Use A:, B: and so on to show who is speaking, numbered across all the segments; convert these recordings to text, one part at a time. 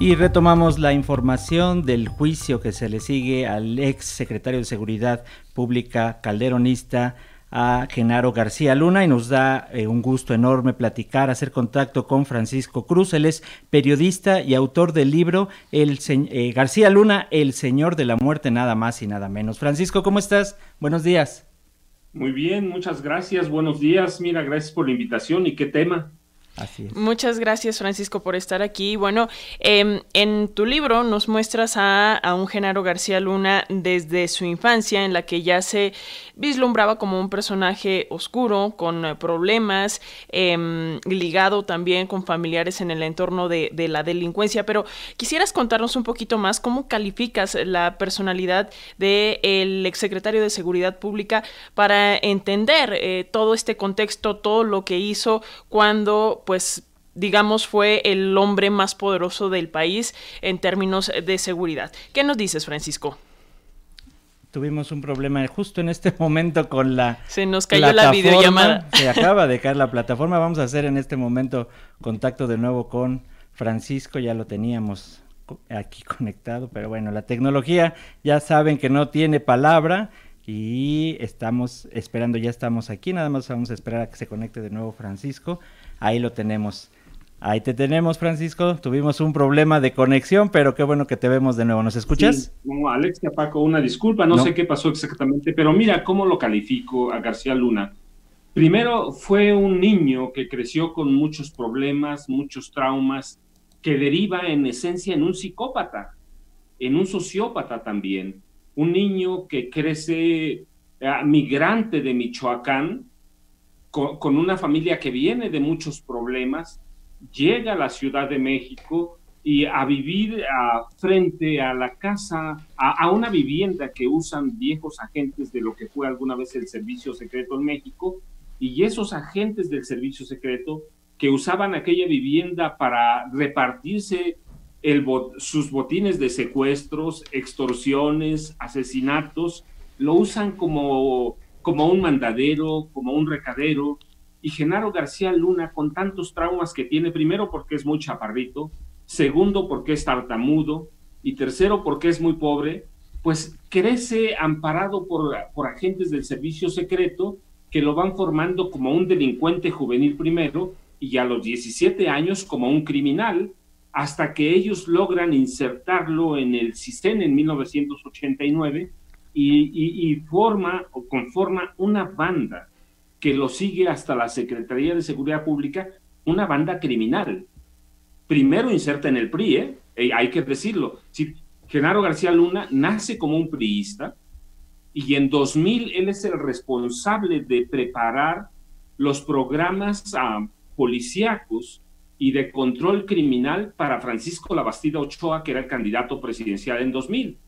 A: Y retomamos la información del juicio que se le sigue al ex secretario de Seguridad Pública calderonista a Genaro García Luna y nos da eh, un gusto enorme platicar, hacer contacto con Francisco Cruz. Él es periodista y autor del libro El eh, García Luna, El Señor de la Muerte, nada más y nada menos. Francisco, ¿cómo estás? Buenos días.
B: Muy bien, muchas gracias. Buenos días. Mira, gracias por la invitación y qué tema.
C: Muchas gracias, Francisco, por estar aquí. Bueno, em, en tu libro nos muestras a, un Genaro García Luna desde su infancia, en la que ya se vislumbraba como un personaje oscuro, con eh, problemas, em, ligado también con familiares en el entorno de, la delincuencia. Pero quisieras contarnos un poquito más cómo calificas la personalidad del exsecretario de Seguridad Pública para entender eh, todo este contexto, todo lo que hizo cuando pues digamos, fue el hombre más poderoso del país en términos de seguridad. ¿Qué nos dices, Francisco?
A: Tuvimos un problema justo en este momento con la.
C: Se nos cayó la videollamada.
A: Se acaba de caer la plataforma. Vamos a hacer en este momento contacto de nuevo con Francisco. Ya lo teníamos aquí conectado, pero bueno, la tecnología ya saben que no tiene palabra y estamos esperando, ya estamos aquí. Nada más vamos a esperar a que se conecte de nuevo Francisco. Ahí lo tenemos. Ahí te tenemos, Francisco. Tuvimos un problema de conexión, pero qué bueno que te vemos de nuevo. ¿Nos escuchas?
B: Sí. No, Alexia Paco, una disculpa, no, sé qué pasó exactamente, pero mira cómo lo califico a García Luna. Primero, fue un niño que creció con muchos problemas, muchos traumas, que deriva en esencia en un psicópata, en un sociópata también. Un niño que crece eh, migrante de Michoacán, con, una familia que viene de muchos problemas, llega a la Ciudad de México y a vivir frente a la casa, a, una vivienda que usan viejos agentes de lo que fue alguna vez el Servicio Secreto en México, y esos agentes del Servicio Secreto que usaban aquella vivienda para repartirse sus botines de secuestros, extorsiones, asesinatos, lo usan como como un mandadero, como un recadero. Y Genaro García Luna, con tantos traumas que tiene, primero porque es muy chaparrito, segundo porque es tartamudo y tercero porque es muy pobre, pues crece amparado por, por agentes del servicio secreto que lo van formando como un delincuente juvenil primero y a los 17 años como un criminal, hasta que ellos logran insertarlo en el CISEN en 1989 y, forma o conforma una banda que lo sigue hasta la Secretaría de Seguridad Pública, una banda criminal. Primero inserta en el PRI, ¿eh? hay que decirlo. Si Genaro García Luna nace como un priista y en 2000 él es el responsable de preparar los programas uh, policíacos y de control criminal para Francisco Labastida Ochoa, que era el candidato presidencial en 2000.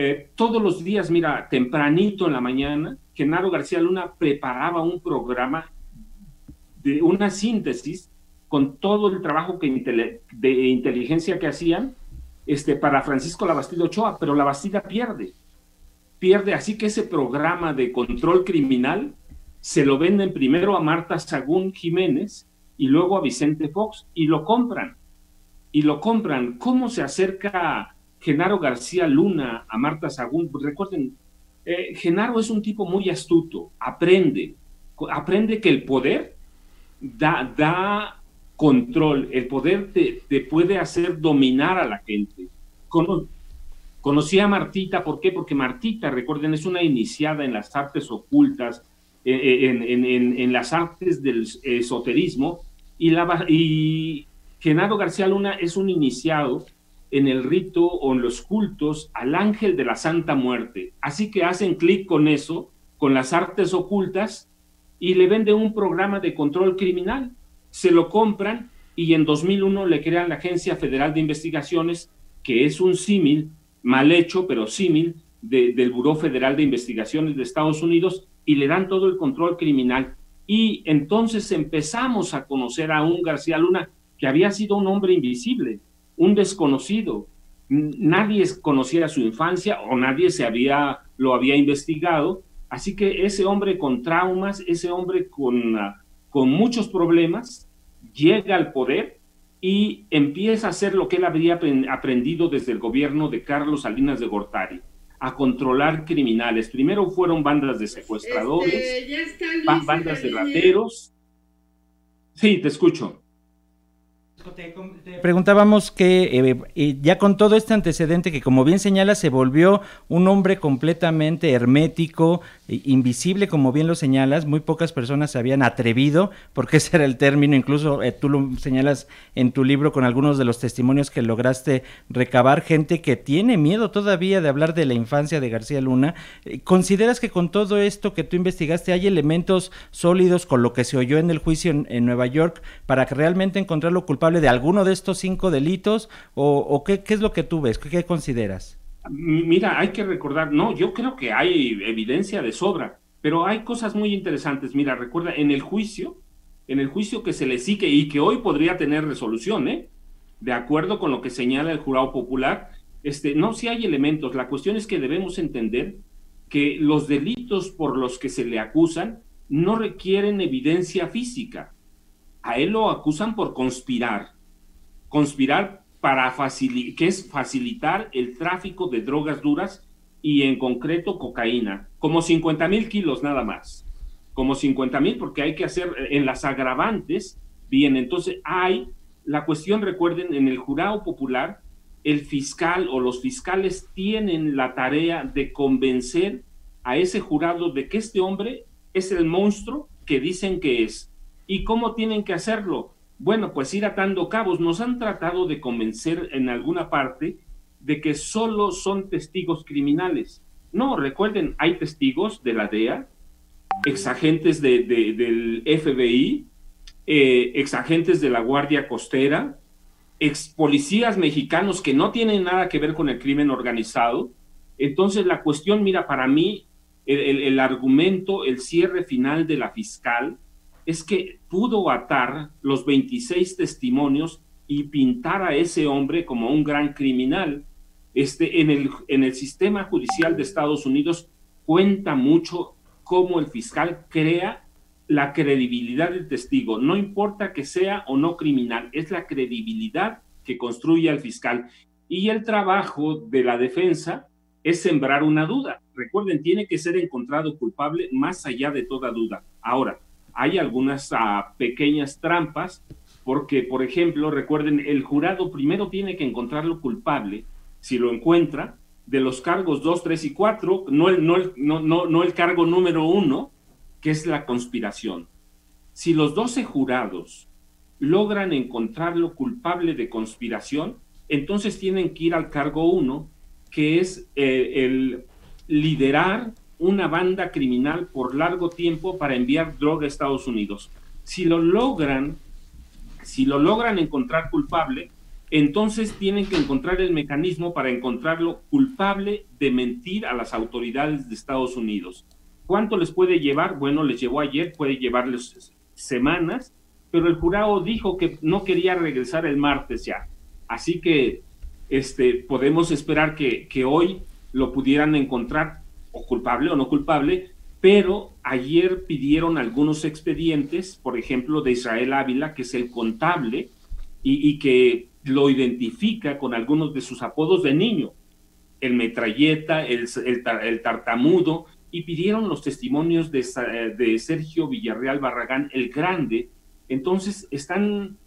B: Eh, todos los días, mira, tempranito en la mañana, Genaro García Luna preparaba un programa de una síntesis con todo el trabajo de inteligencia que hacían este, para Francisco Labastida Ochoa, pero la Bastida pierde. Pierde, así que ese programa de control criminal se lo venden primero a Marta Sagún Jiménez y luego a Vicente Fox y lo compran. Y lo compran. ¿Cómo se acerca Genaro García Luna, a Marta Sagún. Pues recuerden, eh, Genaro es un tipo muy astuto, aprende, aprende que el poder da, da control, el poder te, puede hacer dominar a la gente. conocí a Martita, ¿por qué? Porque Martita, recuerden, es una iniciada en las artes ocultas, eh, eh, en, las artes del esoterismo, y Genaro García Luna es un iniciado en el rito o en los cultos al ángel de la Santa Muerte. Así que hacen clic con eso, con las artes ocultas, y le venden un programa de control criminal. Se lo compran y en 2001 le crean la Agencia Federal de Investigaciones, que es un símil, mal hecho, pero símil, del Buró Federal de Investigaciones de Estados Unidos, y le dan todo el control criminal. Y entonces empezamos a conocer a un García Luna que había sido un hombre invisible, un desconocido. Nadie conocía su infancia o nadie se había, lo había investigado. Así que ese hombre con traumas, ese hombre con, ah, con muchos problemas, llega al poder y empieza a hacer lo que él habría aprendido desde el gobierno de Carlos Salinas de Gortari, a controlar criminales. Primero fueron bandas de secuestradores, este, bandas de rateros. Sí, te escucho.
A: Te, preguntábamos que eh, ya con todo este antecedente que como bien señala se volvió un hombre completamente hermético, invisible como bien lo señalas, muy pocas personas se habían atrevido, porque ese era el término, incluso eh, tú lo señalas en tu libro con algunos de los testimonios que lograste recabar, gente que tiene miedo todavía de hablar de la infancia de García Luna. Eh, ¿Consideras que con todo esto que tú investigaste hay elementos sólidos con lo que se oyó en el juicio en, Nueva York para que realmente encontrarlo culpable? de alguno de estos cinco delitos o, qué, es lo que tú ves? ¿Qué, consideras?
B: Mira, hay que recordar, no, yo creo que hay evidencia de sobra, pero hay cosas muy interesantes. Mira, recuerda, en el juicio, en el juicio que se le sigue y que hoy podría tener resolución, ¿eh? De acuerdo con lo que señala el jurado popular, este, no, si hay elementos. La cuestión es que debemos entender que los delitos por los que se le acusan no requieren evidencia física a él lo acusan por conspirar. Conspirar para que es facilitar el tráfico de drogas duras y en concreto cocaína, como 50 mil kilos nada más, como 50 mil porque hay que hacer en las agravantes, bien, entonces hay, la cuestión recuerden, en el jurado popular, el fiscal o los fiscales tienen la tarea de convencer a ese jurado de que este hombre es el monstruo que dicen que es. ¿Y cómo tienen que hacerlo? Bueno, pues ir atando cabos. Nos han tratado de convencer en alguna parte de que solo son testigos criminales. No, recuerden, hay testigos de la DEA, exagentes de, del FBI, eh, exagentes de la Guardia Costera, ex policías mexicanos que no tienen nada que ver con el crimen organizado. Entonces la cuestión, mira, para mí el argumento, el cierre final de la fiscal, es que pudo atar los 26 testimonios y pintar a ese hombre como un gran criminal. Este, en, el, en el sistema judicial de Estados Unidos cuenta mucho cómo el fiscal crea la credibilidad del testigo. No importa que sea o no criminal, es la credibilidad que construye el fiscal. Y el trabajo de la defensa es sembrar una duda. Recuerden, tiene que ser encontrado culpable más allá de toda duda. Ahora, hay algunas ah, pequeñas trampas, porque, por ejemplo, recuerden, el jurado primero tiene que encontrarlo culpable, si lo encuentra, de los cargos 2, 3 y 4, no el, no, el, no, no, no el cargo número uno, que es la conspiración. Si los 12 jurados logran encontrarlo culpable de conspiración, entonces tienen que ir al cargo 1, que es eh, el liderar una banda criminal por largo tiempo para enviar droga a Estados Unidos. Si lo logran, si lo logran encontrar culpable, entonces tienen que encontrar el mecanismo para encontrarlo culpable de mentir a las autoridades de Estados Unidos. ¿Cuánto les puede llevar? Bueno, les llevó ayer, puede llevarles semanas, pero el jurado dijo que no quería regresar el martes ya. Así que este, podemos esperar que, que hoy lo pudieran encontrar culpable o no culpable, pero ayer pidieron algunos expedientes, por ejemplo, de Israel Ávila, que es el contable, y, que lo identifica con algunos de sus apodos de niño, el metralleta, el, el, tartamudo, y pidieron los testimonios de, de Sergio Villarreal Barragán, el grande. Entonces, están,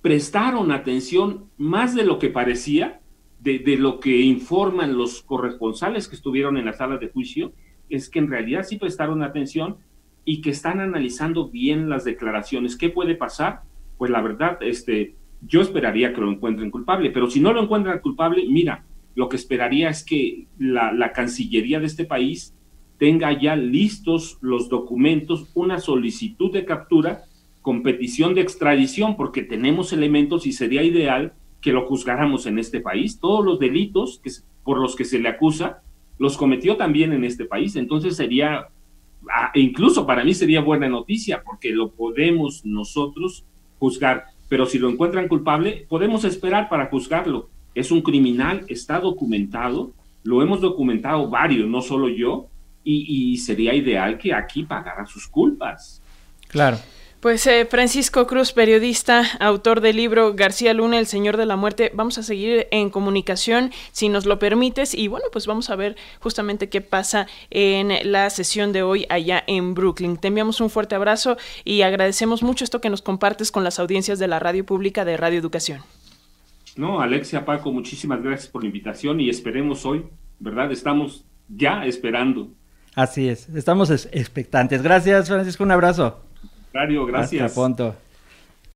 B: prestaron atención más de lo que parecía de, lo que informan los corresponsales que estuvieron en la sala de juicio, es que en realidad sí prestaron atención y que están analizando bien las declaraciones. ¿Qué puede pasar? Pues la verdad, este, yo esperaría que lo encuentren culpable, pero si no lo encuentran culpable, mira, lo que esperaría es que la, la Cancillería de este país tenga ya listos los documentos, una solicitud de captura con petición de extradición, porque tenemos elementos y sería ideal que lo juzgáramos en este país. Todos los delitos que, por los que se le acusa los cometió también en este país. Entonces sería, ah, incluso para mí sería buena noticia, porque lo podemos nosotros juzgar. Pero si lo encuentran culpable, podemos esperar para juzgarlo. Es un criminal, está documentado, lo hemos documentado varios, no solo yo, y, y sería ideal que aquí pagara sus culpas.
A: Claro.
C: Pues eh, Francisco Cruz, periodista, autor del libro García Luna, El Señor de la Muerte, vamos a seguir en comunicación si nos lo permites y bueno, pues vamos a ver justamente qué pasa en la sesión de hoy allá en Brooklyn. Te enviamos un fuerte abrazo y agradecemos mucho esto que nos compartes con las audiencias de la radio pública de Radio Educación.
B: No, Alexia, Paco, muchísimas gracias por la invitación y esperemos hoy, ¿verdad? Estamos ya esperando.
A: Así es, estamos expectantes. Gracias, Francisco, un abrazo.
B: Gracias.
A: Hasta pronto.